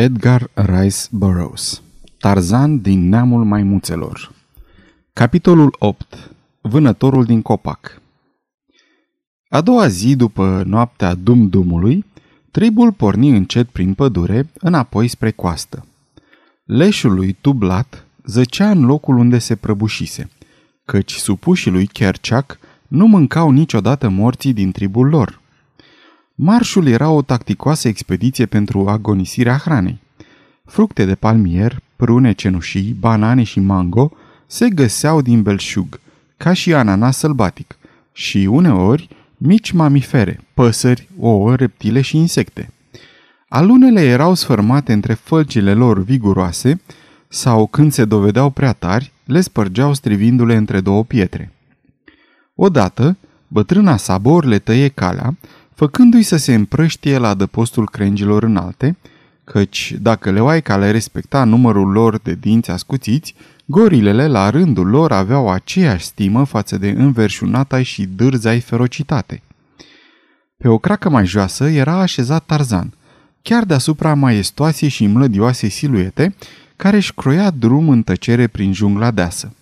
Edgar Rice Burroughs Tarzan din neamul maimuțelor Capitolul 8 Vânătorul din copac A doua zi după noaptea dum-dumului, tribul porni încet prin pădure, înapoi spre coastă. Leșul lui Tublat zăcea în locul unde se prăbușise, căci supușii lui Kerchak nu mâncau niciodată morții din tribul lor. Marșul era o tacticoasă expediție pentru agonisirea hranei. Fructe de palmier, prune cenușii, banane și mango se găseau din belșug, ca și ananas sălbatic, și uneori mici mamifere, păsări, ouă, reptile și insecte. Alunele erau sfărmate între fălcile lor viguroase sau, când se dovedeau prea tari, le spărgeau strivindu-le între două pietre. Odată, bătrâna Sabor le tăie calea făcându-i să se împrăștie la adăpostul crengilor înalte, căci dacă leoaica le respecta numărul lor de dinți ascuțiți, gorilele la rândul lor aveau aceeași stimă față de înverșunata și dârzai ferocitate. Pe o cracă mai joasă era așezat Tarzan, chiar deasupra maestoasei și mlădioase siluete, care își croia drum în tăcere prin jungla deasă.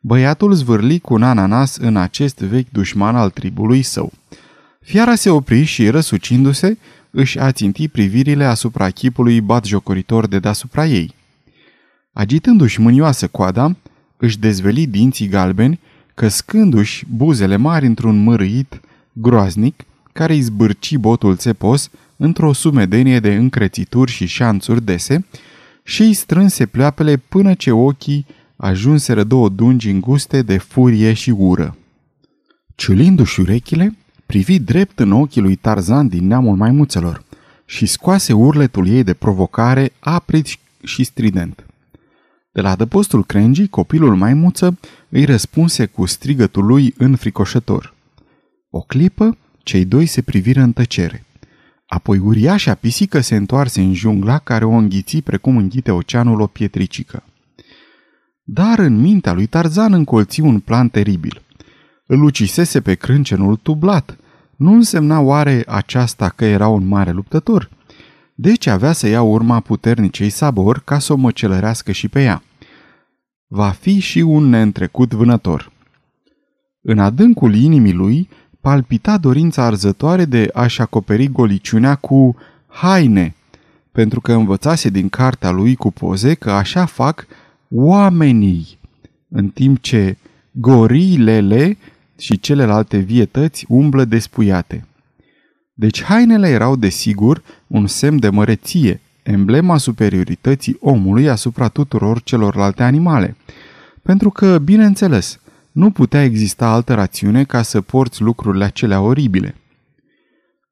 Băiatul zvârli cu un ananas în acest vechi dușman al tribului său – Fiara se opri și, răsucindu-se, își aținti privirile asupra chipului batjocoritor de deasupra ei. Agitându-și mânioasă coada, își dezveli dinții galbeni, căscându-și buzele mari într-un mărâit groaznic, care îi zbârci botul țepos într-o sumedenie de încrețituri și șanțuri dese și îi strânse pleoapele până ce ochii ajunseră două dungi înguste de furie și ură. Ciulindu-și urechile, privi drept în ochii lui Tarzan din neamul maimuțelor și scoase urletul ei de provocare aprit și strident. De la adăpostul crengii, copilul maimuță îi răspunse cu strigătul lui înfricoșător. O clipă, cei doi se priviră în tăcere. Apoi uriașa pisică se întoarse în jungla care o înghiți precum înghite oceanul o pietricică. Dar în mintea lui Tarzan încolți un plan teribil. Îl ucisese pe crâncenul tublat, nu însemna oare aceasta că era un mare luptător? Deci avea să ia urma puternicei sabor ca să o măcelărească și pe ea. Va fi și un neîntrecut vânător. În adâncul inimii lui palpita dorința arzătoare de a-și acoperi goliciunea cu haine, pentru că învățase din cartea lui cu poze că așa fac oamenii, în timp ce gorilele și celelalte vietăți umblă despuiate. Deci hainele erau desigur un semn de măreție, emblema superiorității omului asupra tuturor celorlalte animale. Pentru că, bineînțeles, nu putea exista altă rațiune ca să porți lucrurile acelea oribile.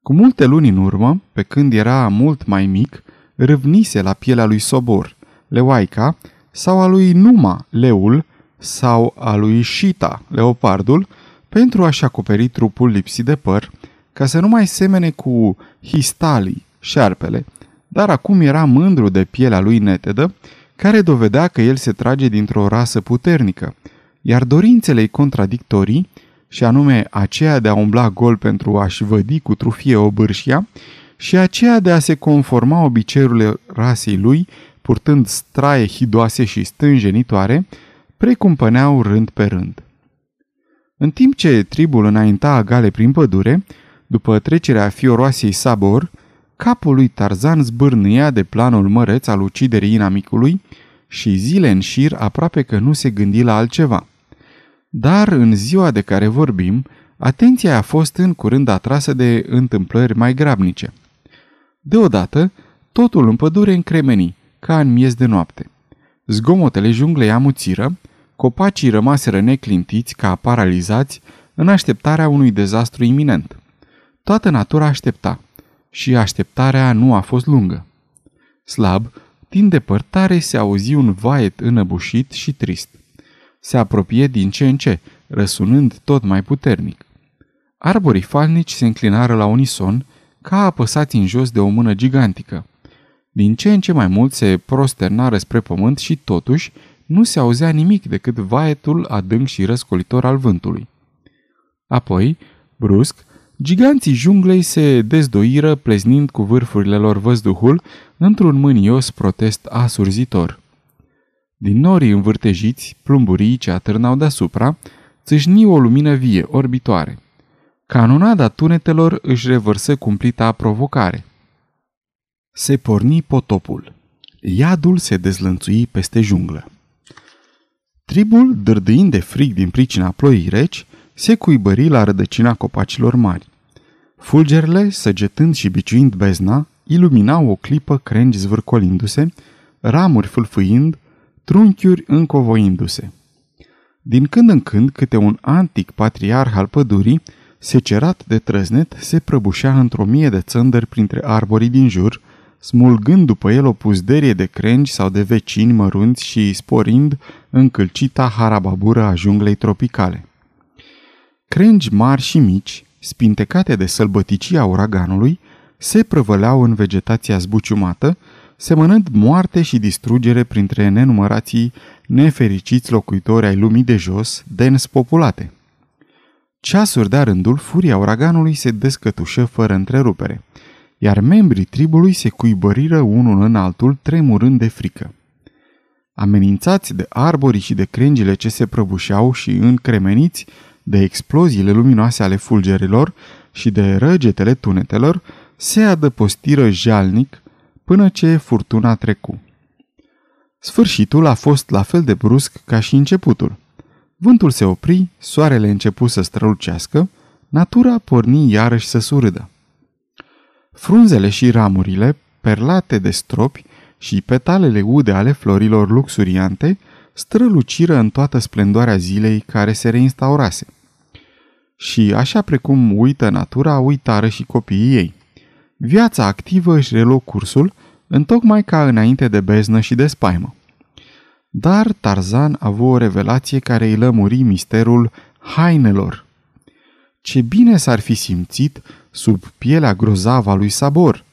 Cu multe luni în urmă, pe când era mult mai mic, râvnise la pielea lui Sobor, leoaica, sau a lui Numa, leul, sau a lui Shita, leopardul, pentru a-și acoperi trupul lipsit de păr, ca să nu mai semene cu Histali, șarpele, dar acum era mândru de pielea lui netedă, care dovedea că el se trage dintr-o rasă puternică, iar dorințele contradictorii, și anume aceea de a umbla gol pentru a-și vădi cu trufie obârșia, și aceea de a se conforma obiceiurile rasei lui, purtând straie hidoase și stânjenitoare, precumpăneau rând pe rând. În timp ce tribul înainta gale prin pădure, după trecerea fioroasei Sabor, capul lui Tarzan zbârnâia de planul măreț al uciderii inamicului și zile în șir aproape că nu se gândi la altceva. Dar în ziua de care vorbim, atenția a fost în curând atrasă de întâmplări mai grabnice. Deodată, totul în pădure încremeni, ca în miez de noapte. Zgomotele junglei amuțiră, Copacii rămaseră neclintiți ca paralizați în așteptarea unui dezastru iminent. Toată natura aștepta și așteptarea nu a fost lungă. Slab, din depărtare se auzi un vaet înăbușit și trist. Se apropie din ce în ce, răsunând tot mai puternic. Arborii falnici se înclinară la unison, ca apăsați în jos de o mână gigantică. Din ce în ce mai mult se prosternară spre pământ și totuși nu se auzea nimic decât vaetul adânc și răscolitor al vântului. Apoi, brusc, Giganții junglei se dezdoiră pleznind cu vârfurile lor văzduhul într-un mânios protest asurzitor. Din norii învârtejiți, plumburii ce atârnau deasupra, țâșni o lumină vie, orbitoare. Canonada tunetelor își revărsă cumplita provocare. Se porni potopul. Iadul se dezlănțui peste junglă. Tribul, dârdâind de frig din pricina ploii reci, se cuibări la rădăcina copacilor mari. Fulgerele, săgetând și biciuind bezna, iluminau o clipă crengi zvârcolindu-se, ramuri fâlfâind, trunchiuri încovoindu-se. Din când în când, câte un antic patriarh al pădurii, secerat de trăznet, se prăbușea într-o mie de țândări printre arborii din jur, smulgând după el o puzderie de crengi sau de vecini mărunți și sporind încălcita harababură a junglei tropicale. Crengi mari și mici, spintecate de sălbăticia uraganului, se prăvăleau în vegetația zbuciumată, semănând moarte și distrugere printre nenumărații nefericiți locuitori ai lumii de jos, dens populate. Ceasuri de rândul, furia uraganului se descătușă fără întrerupere, iar membrii tribului se cuibăriră unul în altul, tremurând de frică. Amenințați de arborii și de crengile ce se prăbușeau și încremeniți de exploziile luminoase ale fulgerilor și de răgetele tunetelor, se adăpostiră jalnic până ce furtuna trecu. Sfârșitul a fost la fel de brusc ca și începutul. Vântul se opri, soarele începu să strălucească, natura porni iarăși să surâdă. Frunzele și ramurile, perlate de stropi și petalele ude ale florilor luxuriante, străluciră în toată splendoarea zilei care se reinstaurase. Și așa precum uită natura, uitară și copiii ei. Viața activă își reluă cursul, întocmai ca înainte de beznă și de spaimă. Dar Tarzan a avut o revelație care îi lămuri misterul hainelor. Ce bine s-ar fi simțit sub pielea grozavă a lui Sabor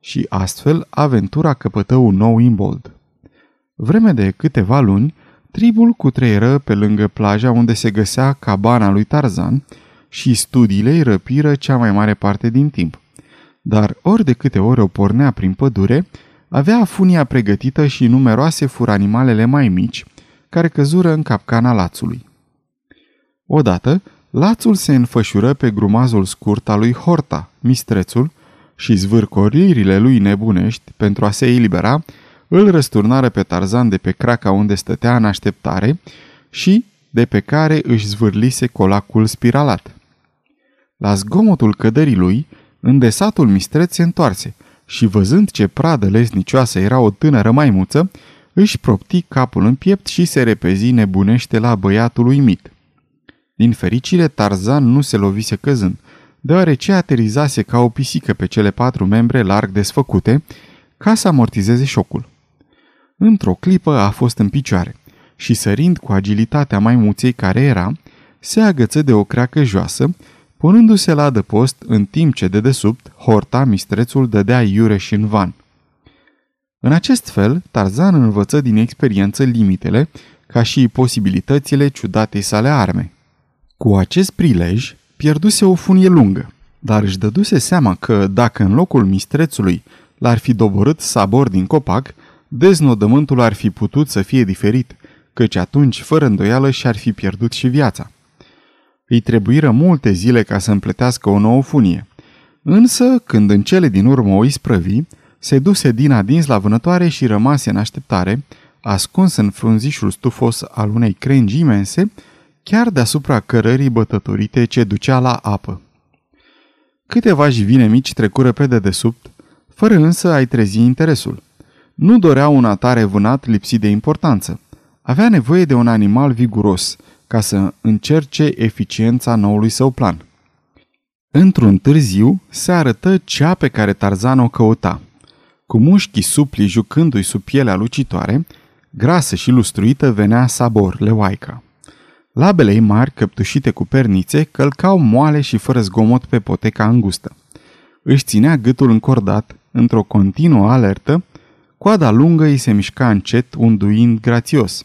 și astfel aventura căpătă un nou imbold. Vreme de câteva luni, tribul cutreieră pe lângă plaja unde se găsea cabana lui Tarzan și studiile îi răpiră cea mai mare parte din timp. Dar ori de câte ori o pornea prin pădure, avea funia pregătită și numeroase fură animalele mai mici, care căzură în capcana lațului. Odată, lațul se înfășură pe grumazul scurt al lui Horta, mistrețul, și zvârcoririle lui nebunești, pentru a se elibera, îl răsturnară pe Tarzan de pe craca unde stătea în așteptare și de pe care își zvârlise colacul spiralat. La zgomotul căderii lui, îndesatul mistreț se întoarse și văzând ce pradă lesnicioasă era o tânără maimuță, își propti capul în piept și se repezi nebunește la băiatul uimit. Din fericire, Tarzan nu se lovise căzând, deoarece aterizase ca o pisică pe cele patru membre larg desfăcute, ca să amortizeze șocul. Într-o clipă a fost în picioare și sărind cu agilitatea maimuței care era, se agăță de o creacă joasă punându-se la adăpost în timp ce de desubt, horta, mistrețul, dădea iureș în van. În acest fel, Tarzan învăță din experiență limitele, ca și posibilitățile ciudatei sale arme. Cu acest prilej, pierduse o funie lungă, dar își dăduse seama că, dacă în locul mistrețului l-ar fi doborât sabor din copac, deznodământul ar fi putut să fie diferit, căci atunci, fără îndoială, și-ar fi pierdut și viața. Îi trebuiră multe zile ca să împletească o nouă funie. Însă, când în cele din urmă o isprăvi, se duse din adins la vânătoare și rămase în așteptare, ascuns în frunzișul stufos al unei crengi imense, chiar deasupra cărării bătătorite ce ducea la apă. Câteva jivine mici trecură pe dedesubt, fără însă a-i trezi interesul. Nu dorea un atare vânat lipsit de importanță. Avea nevoie de un animal viguros – ca să încerce eficiența noului său plan. Într-un târziu se arătă cea pe care Tarzan o căuta. Cu mușchii supli jucându-i sub pielea lucitoare, grasă și lustruită venea sabor, leoaica. Labele ei mari, căptușite cu pernițe, călcau moale și fără zgomot pe poteca îngustă. Își ținea gâtul încordat, într-o continuă alertă, coada lungă îi se mișca încet, unduind grațios.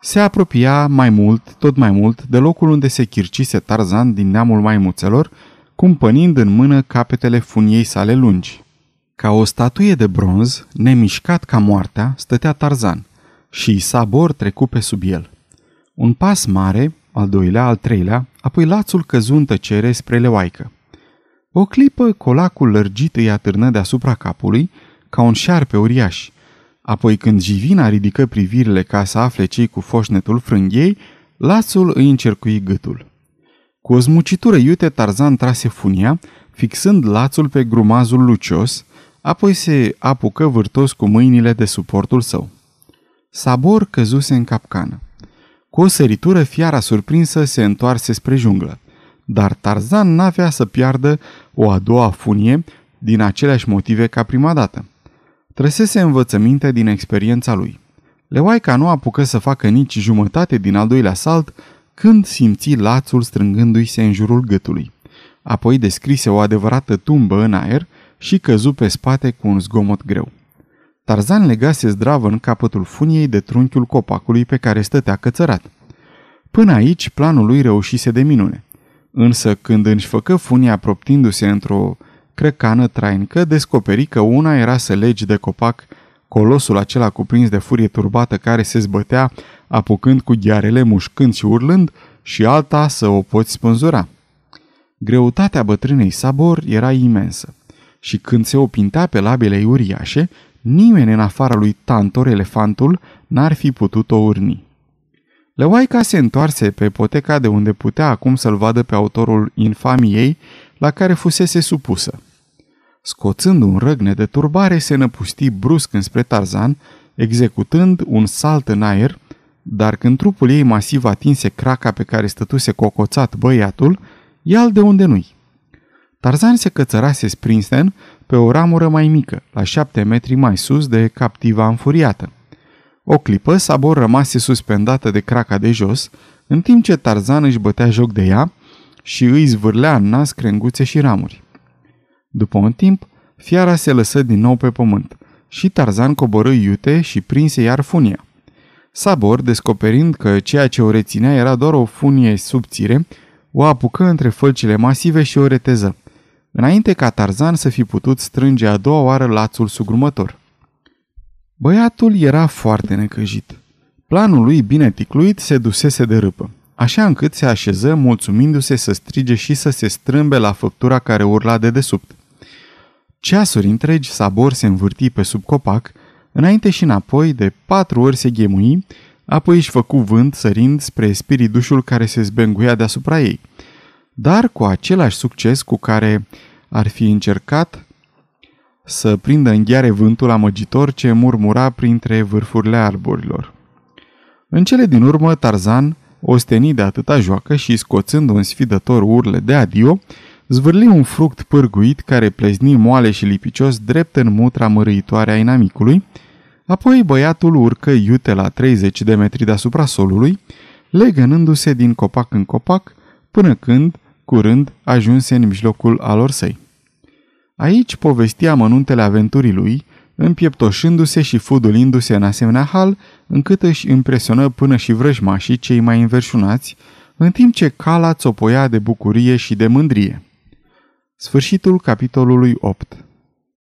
Se apropia mai mult, tot mai mult, de locul unde se chircise Tarzan din neamul maimuțelor, cumpănind în mână capetele funiei sale lungi. Ca o statuie de bronz, nemișcat ca moartea, stătea Tarzan și Sabor trecu pe sub el. Un pas mare, al doilea, al treilea, apoi lațul căzu în tăcere spre leoaică. O clipă, colacul lărgit îi atârnă deasupra capului, ca un șarpe uriaș. Apoi când Jivina ridică privirile ca să afle cei cu foșnetul frânghiei, lațul îi încercui gâtul. Cu o zmucitură iute, Tarzan trase funia, fixând lațul pe grumazul lucios, apoi se apucă vârtos cu mâinile de suportul său. Sabor căzuse în capcană. Cu o săritură, fiara surprinsă se întoarse spre junglă. Dar Tarzan n-avea să piardă o a doua funie din aceleași motive ca prima dată. Trăsese învățăminte din experiența lui. Leoaica nu apucă să facă nici jumătate din al doilea salt când simți lațul strângându-i se în jurul gâtului. Apoi descrise o adevărată tumbă în aer și căzu pe spate cu un zgomot greu. Tarzan legase zdravă în capătul funiei de trunchiul copacului pe care stătea cățărat. Până aici, planul lui reușise de minune. Însă, când își făcă funia proptindu-se într-o crăcană trainică, descoperi că una era să legi de copac colosul acela cuprins de furie turbată care se zbătea, apucând cu ghearele, mușcând și urlând, și alta să o poți spânzura. Greutatea bătrânei Sabor era imensă și când se opintea pe labele uriașe, nimeni în afara lui Tantor, elefantul, n-ar fi putut o urni. Leoaica se întoarse pe poteca de unde putea acum să-l vadă pe autorul infamiei la care fusese supusă. Scoțând un răgne de turbare, se năpusti brusc înspre Tarzan, executând un salt în aer, dar când trupul ei masiv atinse craca pe care stătuse cocoțat băiatul, ia de unde nu-i. Tarzan se cățărase sprinsen pe o ramură mai mică, la șapte metri mai sus de captiva înfuriată. O clipă, Sabor rămase suspendată de craca de jos, în timp ce Tarzan își bătea joc de ea și îi zvârlea în nas crenguțe și ramuri. După un timp, fiara se lăsă din nou pe pământ și Tarzan coborâ iute și prinse iar funia. Sabor, descoperind că ceea ce o reținea era doar o funie subțire, o apucă între fălcile masive și o reteză înainte ca Tarzan să fi putut strânge a doua oară lațul sugrumător. Băiatul era foarte necăjit. Planul lui bine ticluit se dusese de râpă, așa încât se așeză mulțumindu-se să strige și să se strâmbe la făptura care urla de desubt. Ceasuri întregi sabor se învârti pe sub copac, înainte și înapoi de patru ori se ghemui, apoi își făcu vânt sărind spre spiridușul care se zbenguia deasupra ei – dar cu același succes cu care ar fi încercat să prindă în gheare vântul amăgitor ce murmura printre vârfurile arborilor. În cele din urmă, Tarzan, ostenit de atâta joacă și scoțând un sfidător urle de adio, zvârli un fruct pârguit care plezni moale și lipicios drept în mutra mărâitoare a inamicului, apoi băiatul urcă iute la 30 de metri deasupra solului, legănându-se din copac în copac, până când, Curând ajunse în mijlocul alor săi. Aici povestia mănuntele aventurii lui, împieptoșându-se și fudulindu-se în asemenea hal, încât își impresionă până și vrăjmașii cei mai înverșunați, în timp ce cala țopoia de bucurie și de mândrie. Sfârșitul capitolului 8